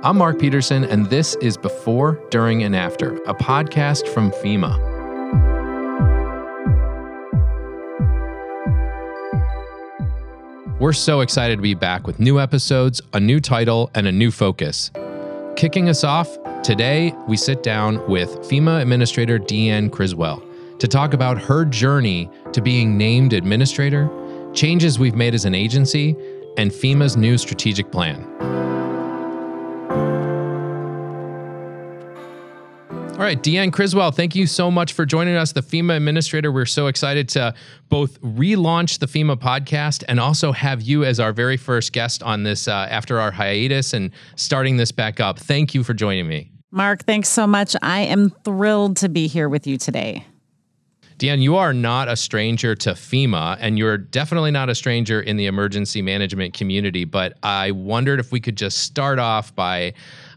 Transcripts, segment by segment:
I'm Mark Peterson, and this is Before, During, and After, a podcast from FEMA. We're so excited to be back with new episodes, a new title, and a new focus. Kicking us off, today we sit down with FEMA Administrator Deanne Criswell to talk about her journey to being named administrator, changes we've made as an agency, and FEMA's new strategic plan. Right, Deanne Criswell, thank you so much for joining us, the FEMA administrator. We're so excited to both relaunch the FEMA podcast and also have you as our very first guest on this uh, after our hiatus and starting this back up. Thank you for joining me. Mark, thanks so much. I am thrilled to be here with you today. Deanne, you are not a stranger to FEMA, and you're definitely not a stranger in the emergency management community. But I wondered if we could just start off by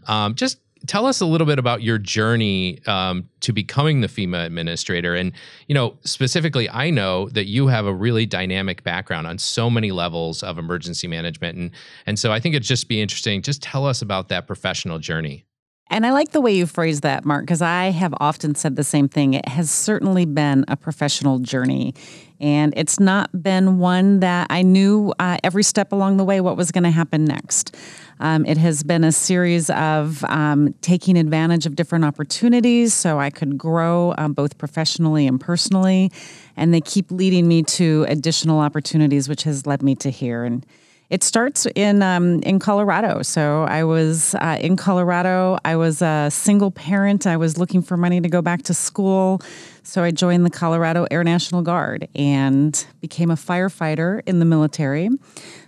um, just tell us a little bit about your journey um, to becoming the FEMA administrator. And, you know, specifically, I know that you have a really dynamic background on so many levels of emergency management. And, and so I think it'd just be interesting. Just tell us about that professional journey. And I like the way you phrase that, Mark, because I have often said the same thing. It has certainly been a professional journey. And it's not been one that I knew uh, every step along the way what was going to happen next. Um, it has been a series of um, taking advantage of different opportunities so I could grow um, both professionally and personally. And they keep leading me to additional opportunities, which has led me to here. And it starts in um, in Colorado. So I was uh, in Colorado. I was a single parent. I was looking for money to go back to school. So I joined the Colorado Air National Guard and became a firefighter in the military.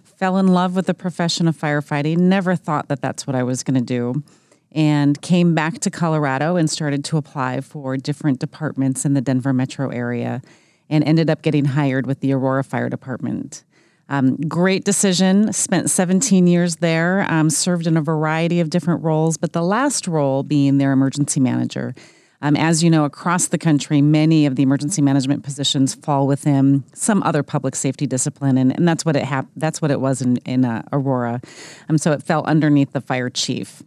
Fell in love with the profession of firefighting. Never thought that that's what I was going to do. And came back to Colorado and started to apply for different departments in the Denver metro area and ended up getting hired with the Aurora Fire Department. Um, great decision. Spent 17 years there, um, served in a variety of different roles, but the last role being their emergency manager. Um, as you know, across the country, many of the emergency management positions fall within some other public safety discipline, and, and that's what it hap- That's what it was in, in uh, Aurora. Um, so it fell underneath the fire chief.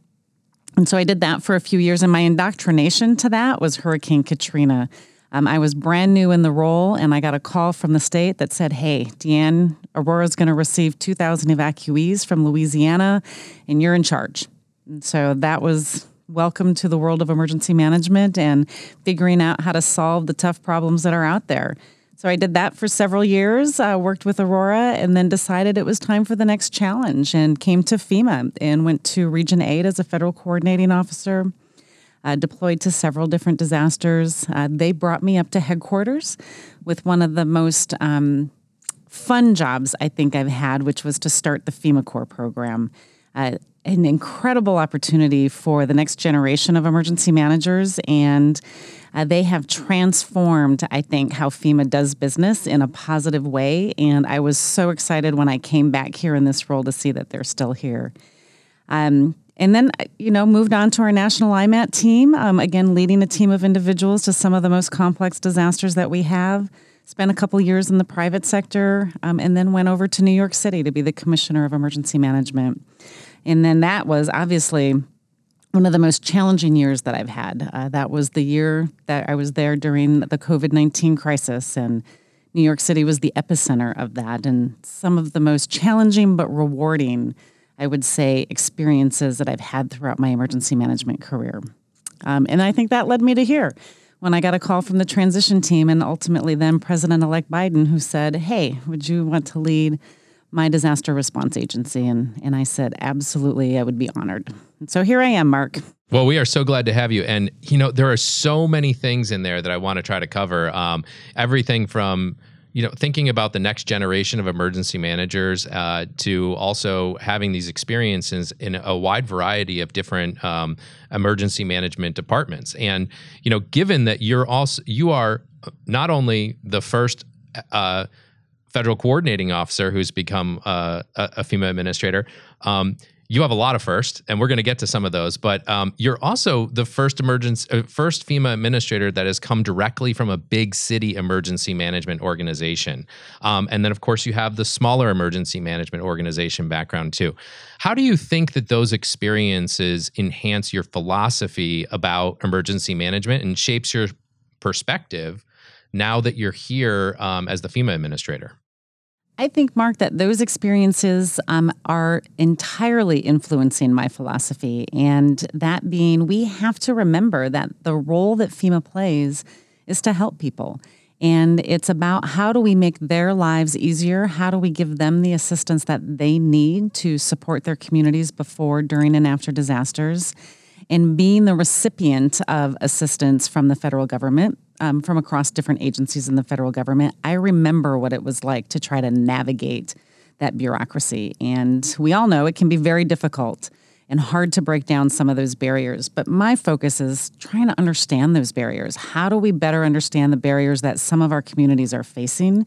And so I did that for a few years, and my indoctrination to that was Hurricane Katrina. Um, I was brand new in the role, and I got a call from the state that said, Hey, Deanne, Aurora's going to receive 2,000 evacuees from Louisiana, and you're in charge. And so that was welcome to the world of emergency management and figuring out how to solve the tough problems that are out there. So I did that for several years, uh, worked with Aurora, and then decided it was time for the next challenge and came to FEMA and went to Region 8 as a federal coordinating officer uh, deployed to several different disasters. Uh, they brought me up to headquarters with one of the most um, fun jobs I think I've had, which was to start the FEMA Corps program. Uh, an incredible opportunity for the next generation of emergency managers, and uh, they have transformed, I think, how FEMA does business in a positive way. And I was so excited when I came back here in this role to see that they're still here. Um, and then, uh, you know, moved on to our national IMAT team. Um, again, leading a team of individuals to some of the most complex disasters that we have. Spent a couple years in the private sector, um, and then went over to New York City to be the commissioner of emergency management. And then that was obviously one of the most challenging years that I've had. Uh, that was the year that I was there during the COVID 19 crisis, and New York City was the epicenter of that. And some of the most challenging but rewarding I would say, experiences that I've had throughout my emergency management career. Um, and I think that led me to here when I got a call from the transition team and ultimately then President elect Biden, who said, Hey, would you want to lead my disaster response agency? And, and I said, Absolutely, I would be honored. And so here I am, Mark. Well, we are so glad to have you. And, you know, there are so many things in there that I want to try to cover. Um, everything from you know, thinking about the next generation of emergency managers uh, to also having these experiences in a wide variety of different um, emergency management departments. And you know, given that you're also you are not only the first uh, federal coordinating officer who's become uh, a FEMA administrator, um, you have a lot of first, and we're going to get to some of those. But um, you're also the first emergency, uh, first FEMA administrator that has come directly from a big city emergency management organization. Um, and then, of course, you have the smaller emergency management organization background too. How do you think that those experiences enhance your philosophy about emergency management and shapes your perspective now that you're here um, as the FEMA administrator? I think, Mark, that those experiences um, are entirely influencing my philosophy. And that being, we have to remember that the role that FEMA plays is to help people. And it's about how do we make their lives easier? How do we give them the assistance that they need to support their communities before, during, and after disasters? And being the recipient of assistance from the federal government, um, from across different agencies in the federal government, I remember what it was like to try to navigate that bureaucracy. And we all know it can be very difficult and hard to break down some of those barriers. But my focus is trying to understand those barriers. How do we better understand the barriers that some of our communities are facing?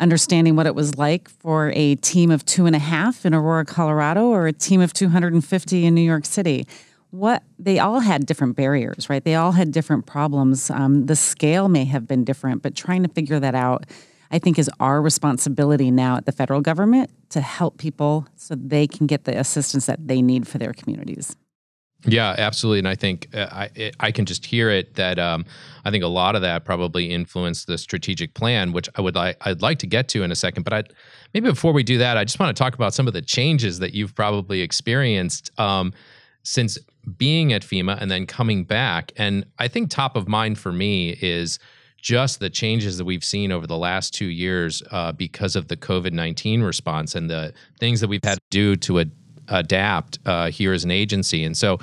Understanding what it was like for a team of two and a half in Aurora, Colorado, or a team of 250 in New York City what they all had different barriers, right? They all had different problems. Um, the scale may have been different, but trying to figure that out, I think, is our responsibility now at the federal government to help people so they can get the assistance that they need for their communities. Yeah, absolutely, and I think uh, I I can just hear it that um, I think a lot of that probably influenced the strategic plan, which I would like I'd like to get to in a second. But I maybe before we do that, I just want to talk about some of the changes that you've probably experienced um, since being at FEMA and then coming back. And I think top of mind for me is just the changes that we've seen over the last two years uh, because of the COVID 19 response and the things that we've had to do to ad- adapt uh, here as an agency. And so,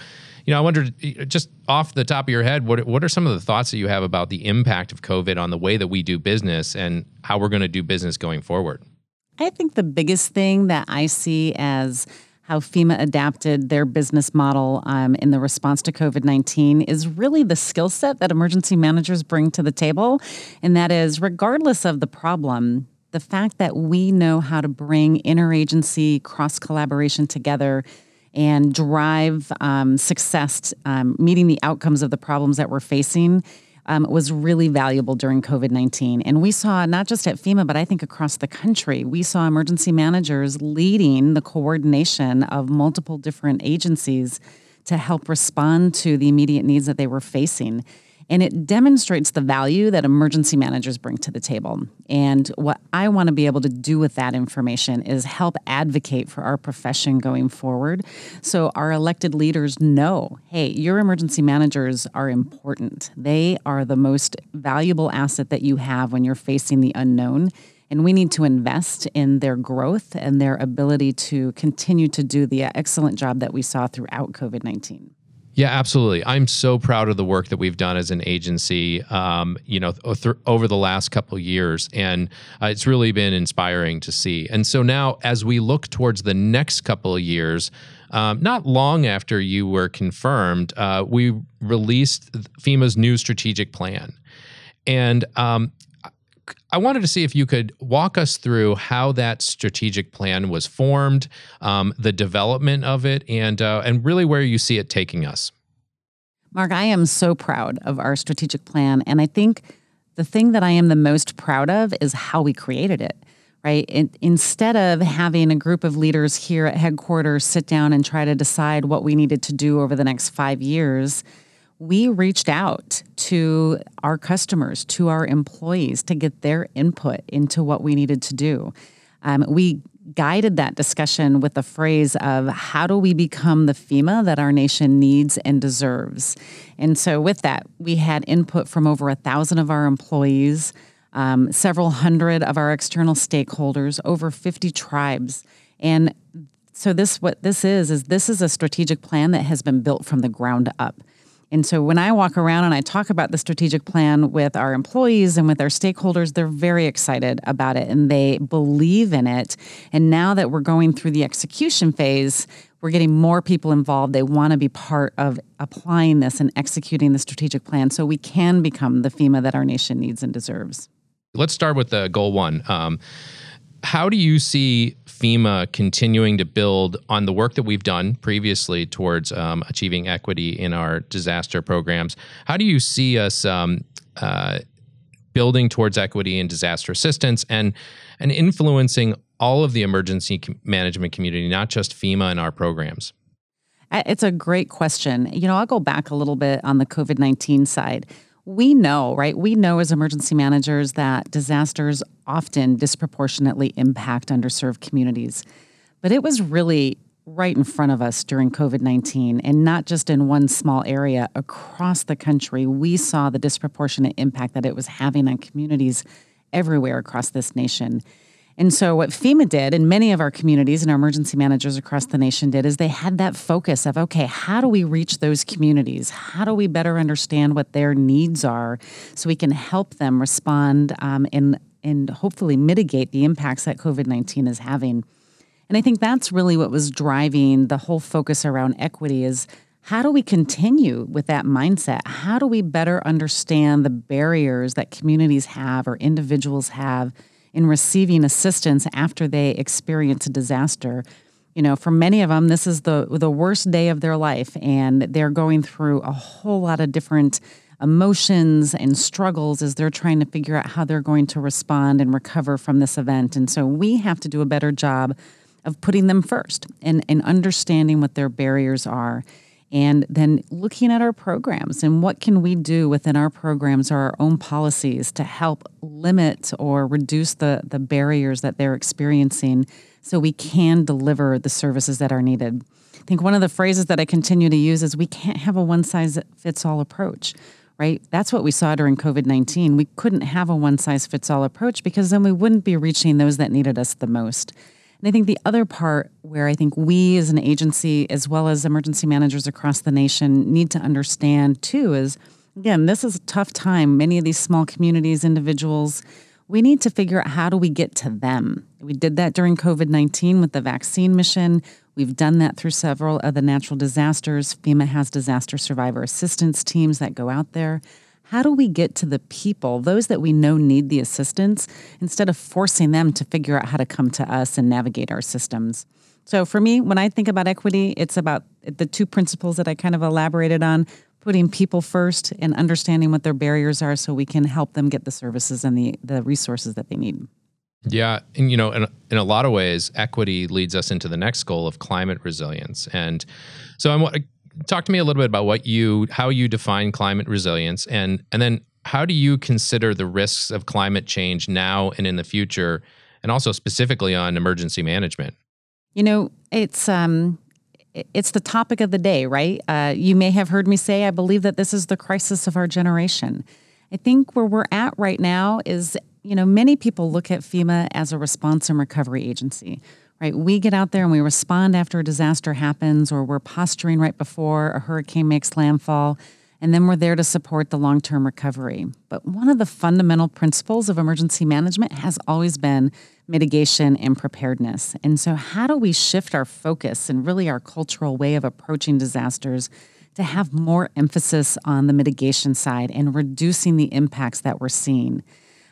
you know, I wondered just off the top of your head, what, what are some of the thoughts that you have about the impact of COVID on the way that we do business and how we're going to do business going forward? I think the biggest thing that I see as how FEMA adapted their business model um, in the response to COVID 19 is really the skill set that emergency managers bring to the table. And that is, regardless of the problem, the fact that we know how to bring interagency cross collaboration together and drive um, success, um, meeting the outcomes of the problems that we're facing um, was really valuable during COVID 19. And we saw, not just at FEMA, but I think across the country, we saw emergency managers leading the coordination of multiple different agencies to help respond to the immediate needs that they were facing. And it demonstrates the value that emergency managers bring to the table. And what I want to be able to do with that information is help advocate for our profession going forward. So our elected leaders know hey, your emergency managers are important. They are the most valuable asset that you have when you're facing the unknown. And we need to invest in their growth and their ability to continue to do the excellent job that we saw throughout COVID 19. Yeah, absolutely. I'm so proud of the work that we've done as an agency, um, you know, th- over the last couple years, and uh, it's really been inspiring to see. And so now, as we look towards the next couple of years, um, not long after you were confirmed, uh, we released FEMA's new strategic plan, and um, I wanted to see if you could walk us through how that strategic plan was formed, um, the development of it, and uh, and really where you see it taking us. Mark, I am so proud of our strategic plan, and I think the thing that I am the most proud of is how we created it. Right. It, instead of having a group of leaders here at headquarters sit down and try to decide what we needed to do over the next five years, we reached out to our customers, to our employees to get their input into what we needed to do. Um, we guided that discussion with the phrase of how do we become the FEMA that our nation needs and deserves? And so, with that, we had input from over a thousand of our employees, um, several hundred of our external stakeholders, over 50 tribes. And so this what this is is this is a strategic plan that has been built from the ground up. And so when I walk around and I talk about the strategic plan with our employees and with our stakeholders, they're very excited about it and they believe in it. And now that we're going through the execution phase, we're getting more people involved. They want to be part of applying this and executing the strategic plan so we can become the FEMA that our nation needs and deserves. Let's start with the goal one. Um, how do you see FEMA continuing to build on the work that we've done previously towards um, achieving equity in our disaster programs? How do you see us um, uh, building towards equity in disaster assistance and and influencing all of the emergency management community, not just FEMA and our programs? It's a great question. You know, I'll go back a little bit on the COVID 19 side we know, right? We know as emergency managers that disasters often disproportionately impact underserved communities. But it was really right in front of us during COVID 19, and not just in one small area. Across the country, we saw the disproportionate impact that it was having on communities everywhere across this nation. And so, what FEMA did, and many of our communities and our emergency managers across the nation did, is they had that focus of okay, how do we reach those communities? How do we better understand what their needs are so we can help them respond um, and, and hopefully mitigate the impacts that COVID 19 is having? And I think that's really what was driving the whole focus around equity is how do we continue with that mindset? How do we better understand the barriers that communities have or individuals have? In receiving assistance after they experience a disaster. You know, for many of them, this is the the worst day of their life, and they're going through a whole lot of different emotions and struggles as they're trying to figure out how they're going to respond and recover from this event. And so we have to do a better job of putting them first and, and understanding what their barriers are and then looking at our programs and what can we do within our programs or our own policies to help limit or reduce the, the barriers that they're experiencing so we can deliver the services that are needed. I think one of the phrases that I continue to use is we can't have a one size fits all approach, right? That's what we saw during COVID 19. We couldn't have a one size fits all approach because then we wouldn't be reaching those that needed us the most. And I think the other part where I think we as an agency, as well as emergency managers across the nation, need to understand too is again, this is a tough time. Many of these small communities, individuals, we need to figure out how do we get to them. We did that during COVID 19 with the vaccine mission. We've done that through several of the natural disasters. FEMA has disaster survivor assistance teams that go out there how do we get to the people, those that we know need the assistance, instead of forcing them to figure out how to come to us and navigate our systems? So for me, when I think about equity, it's about the two principles that I kind of elaborated on putting people first and understanding what their barriers are so we can help them get the services and the, the resources that they need. Yeah, and you know, in, in a lot of ways, equity leads us into the next goal of climate resilience. And so I'm talk to me a little bit about what you how you define climate resilience and and then how do you consider the risks of climate change now and in the future and also specifically on emergency management? You know it's um it's the topic of the day right? Uh, you may have heard me say i believe that this is the crisis of our generation. I think where we're at right now is you know many people look at fema as a response and recovery agency right? We get out there and we respond after a disaster happens, or we're posturing right before a hurricane makes landfall, and then we're there to support the long term recovery. But one of the fundamental principles of emergency management has always been mitigation and preparedness. And so, how do we shift our focus and really our cultural way of approaching disasters? To have more emphasis on the mitigation side and reducing the impacts that we're seeing.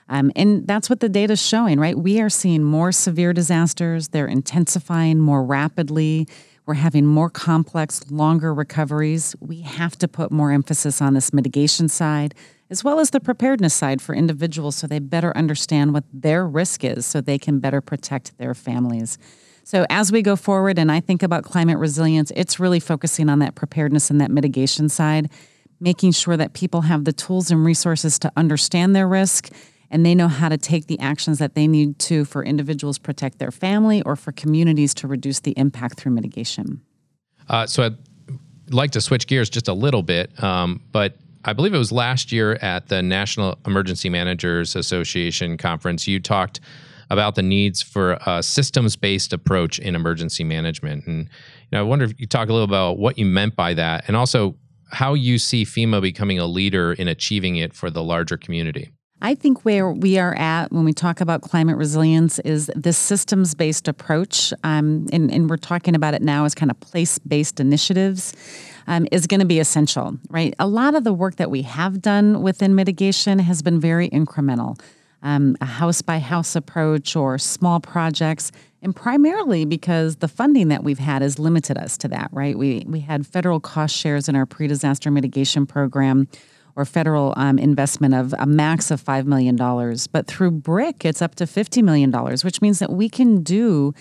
Um, and that's what the data is showing, right? We are seeing more severe disasters, they're intensifying more rapidly. We're having more complex, longer recoveries. We have to put more emphasis on this mitigation side, as well as the preparedness side for individuals so they better understand what their risk is so they can better protect their families. So, as we go forward and I think about climate resilience, it's really focusing on that preparedness and that mitigation side, making sure that people have the tools and resources to understand their risk and they know how to take the actions that they need to for individuals protect their family or for communities to reduce the impact through mitigation. Uh, so I'd like to switch gears just a little bit, um, but I believe it was last year at the National Emergency Managers Association conference. You talked about the needs for a systems-based approach in emergency management, and you know, I wonder if you talk a little about what you meant by that, and also how you see FEMA becoming a leader in achieving it for the larger community. I think where we are at when we talk about climate resilience is this systems based approach, um, and, and, we're talking about it now as kind of place based initiatives, um, is going to be essential, right? A lot of the work that we have done within mitigation has been very incremental. um, a house by house approach or small projects, and primarily because the funding that we've had has limited us to that, right? We, we had federal cost shares in our pre disaster mitigation program or federal um, investment of a max of $5 million. But through BRIC, it's up to $50 million, which means that we can do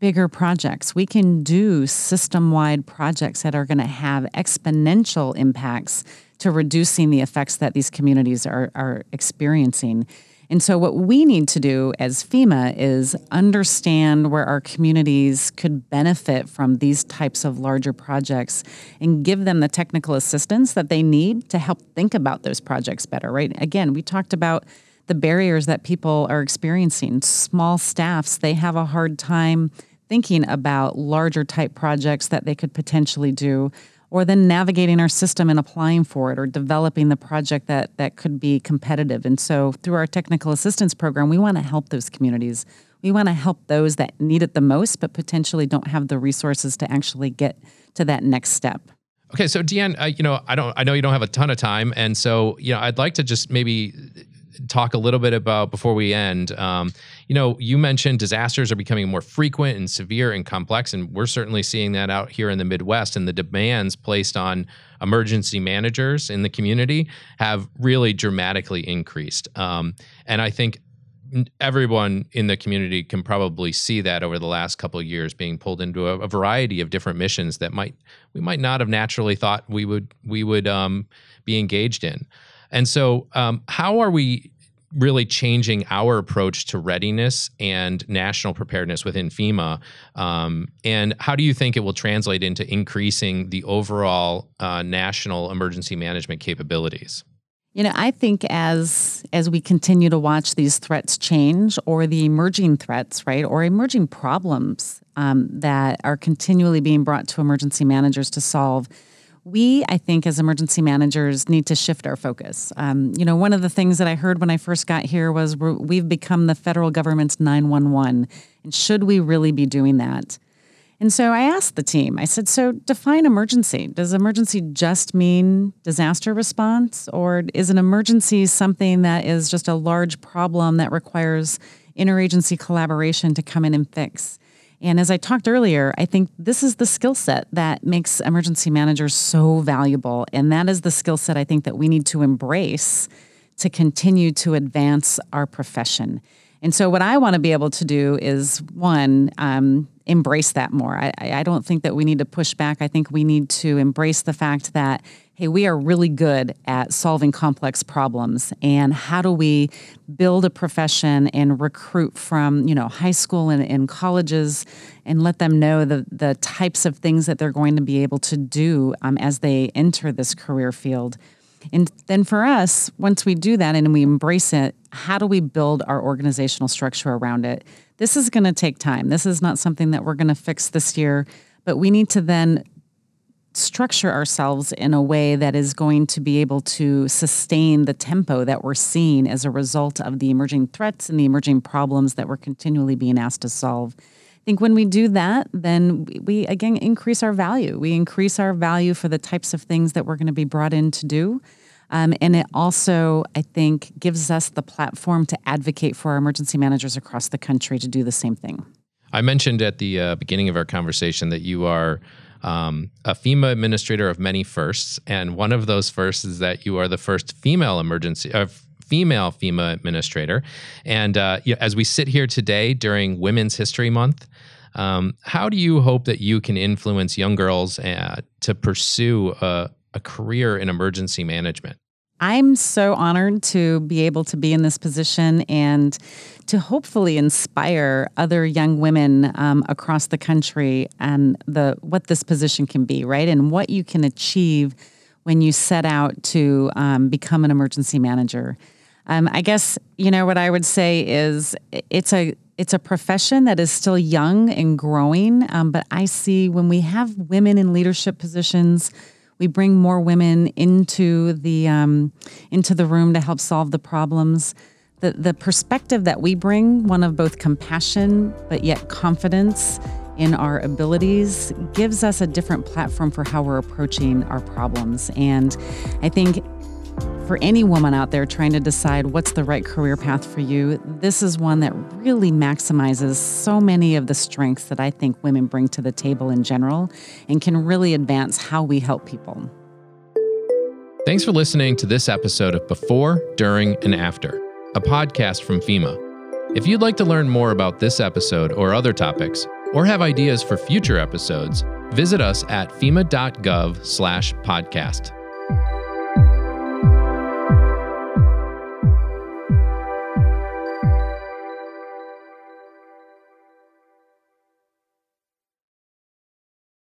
bigger projects. We can do system wide projects that are going to have exponential impacts to reducing the effects that these communities are, are experiencing. And so, what we need to do as FEMA is understand where our communities could benefit from these types of larger projects and give them the technical assistance that they need to help think about those projects better, right? Again, we talked about the barriers that people are experiencing. Small staffs, they have a hard time thinking about larger type projects that they could potentially do or then navigating our system and applying for it or developing the project that that could be competitive. And so through our technical assistance program, we want to help those communities. We want to help those that need it the most but potentially don't have the resources to actually get to that next step. Okay, so Deanne, uh, you know, I don't, I know you don't have a ton of time, and so you know, I'd like to just maybe talk a little bit about before we end. Um, you know, you mentioned disasters are becoming more frequent and severe and complex, and we're certainly seeing that out here in the Midwest. And the demands placed on emergency managers in the community have really dramatically increased. Um, and I think everyone in the community can probably see that over the last couple of years being pulled into a, a, variety of different missions that might we might not have naturally thought we would we would um, be engaged in and so, um, how are we really changing our approach to readiness and national preparedness within FEMA? Um, and how do you think it will translate into increasing the overall uh, national emergency management capabilities? You know, I think as as we continue to watch these threats change, or the emerging threats, right, or emerging problems um, that are continually being brought to emergency managers to solve, we, I think, as emergency managers, need to shift our focus. Um, you know, one of the things that I heard when I first got here was we've become the federal government's 911. And should we really be doing that? And so I asked the team, I said, so define emergency. Does emergency just mean disaster response? Or is an emergency something that is just a large problem that requires interagency collaboration to come in and fix? And as I talked earlier, I think this is the skill set that makes emergency managers so valuable. And that is the skill set I think that we need to embrace to continue to advance our profession. And so, what I want to be able to do is one, um, embrace that more. I, I don't think that we need to push back. I think we need to embrace the fact that hey, we are really good at solving complex problems. And how do we build a profession and recruit from, you know, high school and, and colleges and let them know the, the types of things that they're going to be able to do um, as they enter this career field. And then for us, once we do that and we embrace it, how do we build our organizational structure around it? This is going to take time. This is not something that we're going to fix this year, but we need to then structure ourselves in a way that is going to be able to sustain the tempo that we're seeing as a result of the emerging threats and the emerging problems that we're continually being asked to solve. I think when we do that, then we again increase our value. We increase our value for the types of things that we're going to be brought in to do. Um, and it also, I think, gives us the platform to advocate for our emergency managers across the country to do the same thing. I mentioned at the uh, beginning of our conversation that you are um, a FEMA administrator of many firsts, and one of those firsts is that you are the first female emergency. Uh, female FEMA administrator. And uh, as we sit here today during Women's History Month, um, how do you hope that you can influence young girls uh, to pursue a, a career in emergency management? I'm so honored to be able to be in this position and to hopefully inspire other young women um, across the country and the what this position can be, right? And what you can achieve when you set out to um, become an emergency manager. Um, I guess you know what I would say is it's a it's a profession that is still young and growing, um, but I see when we have women in leadership positions we bring more women into the um, into the room to help solve the problems. The the perspective that we bring, one of both compassion but yet confidence in our abilities, gives us a different platform for how we're approaching our problems. And I think for any woman out there trying to decide what's the right career path for you, this is one that really maximizes so many of the strengths that I think women bring to the table in general and can really advance how we help people. Thanks for listening to this episode of Before, During, and After, a podcast from FEMA. If you'd like to learn more about this episode or other topics, or have ideas for future episodes, visit us at fema.gov/podcast.